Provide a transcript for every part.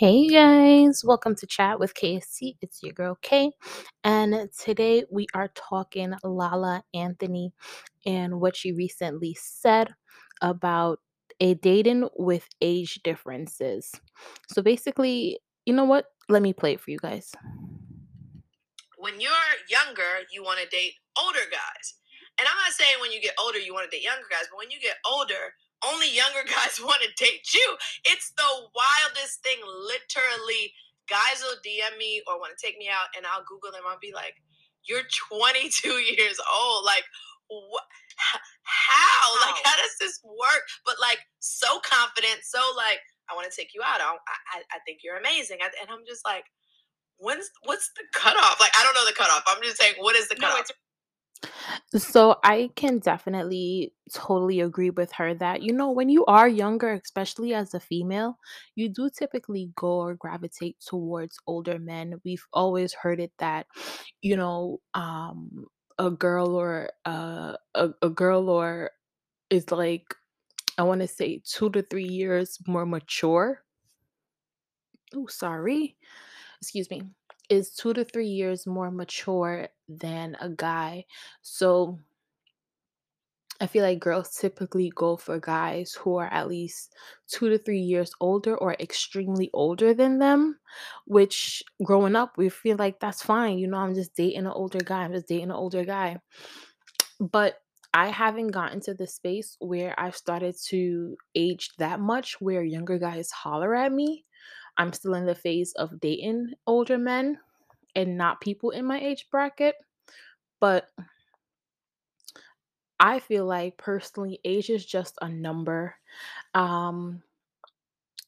Hey guys, welcome to Chat with KSC. It's your girl Kay, and today we are talking Lala Anthony and what she recently said about a dating with age differences. So basically, you know what? Let me play it for you guys. when you're younger, you want to date older guys. And I'm not saying when you get older, you want to date younger guys, but when you get older, only younger guys want to date you. It's the wildest thing. Literally, guys will DM me or want to take me out, and I'll Google them. I'll be like, You're 22 years old. Like, what? How? Like, How? does this work? But like, so confident, so like, I want to take you out. I, I, I think you're amazing. I- And I'm just like, when's what's the cutoff? Like I don't know the cutoff. I'm just saying, what is the No, cutoff? it's So I can definitely totally agree with her that, you know, when you are younger, especially as a female, you do typically go or gravitate towards older men. We've always heard it that, you know, um, a girl or uh, a, a girl or is like, I want to say two to three years more mature. Oh, sorry. Excuse me. Is two to three years more mature than a guy. So I feel like girls typically go for guys who are at least two to three years older or extremely older than them, which growing up, we feel like that's fine. You know, I'm just dating an older guy. I'm just dating an older guy. But I haven't gotten to the space where I've started to age that much where younger guys holler at me. I'm still in the phase of dating older men and not people in my age bracket. But I feel like personally, age is just a number. Um,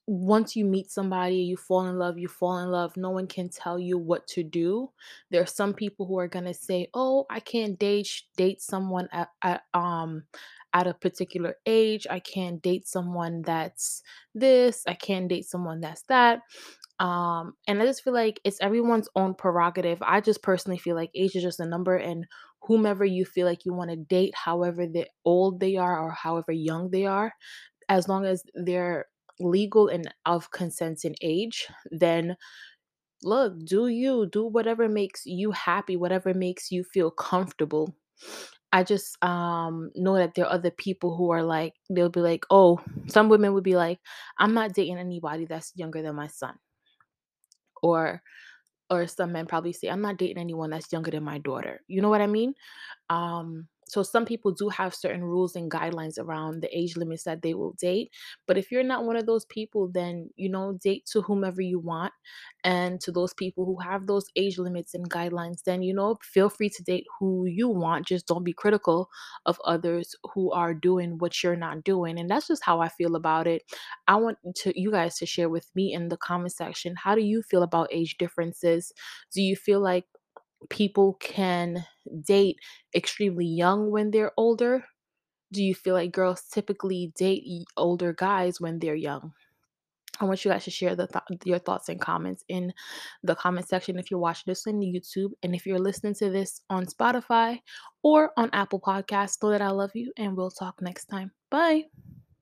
once you meet somebody, you fall in love, you fall in love. No one can tell you what to do. There are some people who are gonna say, "Oh, I can't date date someone at, at um at a particular age. I can't date someone that's this. I can't date someone that's that." Um, and I just feel like it's everyone's own prerogative. I just personally feel like age is just a number, and whomever you feel like you want to date, however they old they are or however young they are, as long as they're legal and of consent consenting age, then look, do you do whatever makes you happy, whatever makes you feel comfortable. I just um know that there are other people who are like they'll be like, "Oh, some women would be like, I'm not dating anybody that's younger than my son." Or or some men probably say, "I'm not dating anyone that's younger than my daughter." You know what I mean? Um, so some people do have certain rules and guidelines around the age limits that they will date. But if you're not one of those people, then you know, date to whomever you want. And to those people who have those age limits and guidelines, then you know, feel free to date who you want. Just don't be critical of others who are doing what you're not doing. And that's just how I feel about it. I want to you guys to share with me in the comment section. How do you feel about age differences? Do you feel like people can date extremely young when they're older? Do you feel like girls typically date older guys when they're young? I want you guys to share the th- your thoughts and comments in the comment section if you're watching this on YouTube and if you're listening to this on Spotify or on Apple Podcasts. Know that I love you and we'll talk next time. Bye.